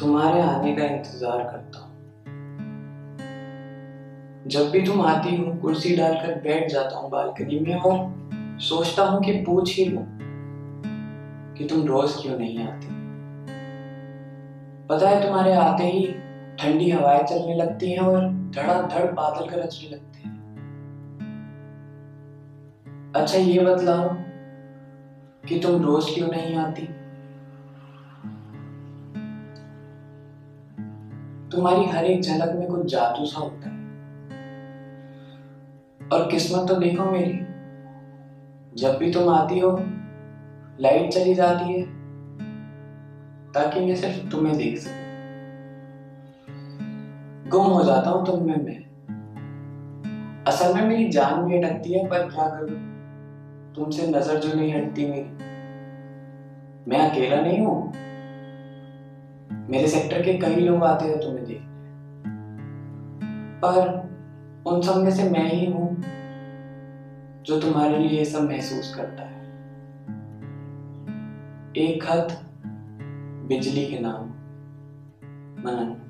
तुम्हारे आने का इंतज़ार करता हूँ। जब भी तुम आती हो, कुर्सी डालकर बैठ जाता हूँ बालकनी में और सोचता हूँ कि पूछ ही लूँ कि तुम रोज क्यों नहीं आती? पता है तुम्हारे आते ही ठंडी हवाएँ चलने लगती हैं और धड़ाधड़ बादल गरजने लगते हैं। अच्छा ये बतलाओ कि तुम रोज क्यों नहीं आती? तुम्हारी हर एक झलक में कुछ जादू सा होता है। और किस्मत तो देखो मेरी, जब भी तुम आती हो, लाइट चली जाती है, ताकि मैं सिर्फ़ तुम्हें देख सकूँ। गुम हो जाता हूँ तुम में मैं। असल में मेरी जान भी अटकती है, पर क्या करूँ? तुमसे नज़र जो नहीं हटती मेरी। मैं अकेला नहीं हूँ मेरे सेक्टर के कई लोग आते हो तुम्हें देख। पर उन सब में से मैं ही हूँ जो तुम्हारे लिए सब महसूस करता है। एक हद बिजली के नाम, मनन।